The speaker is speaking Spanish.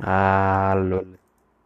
Ah, lol.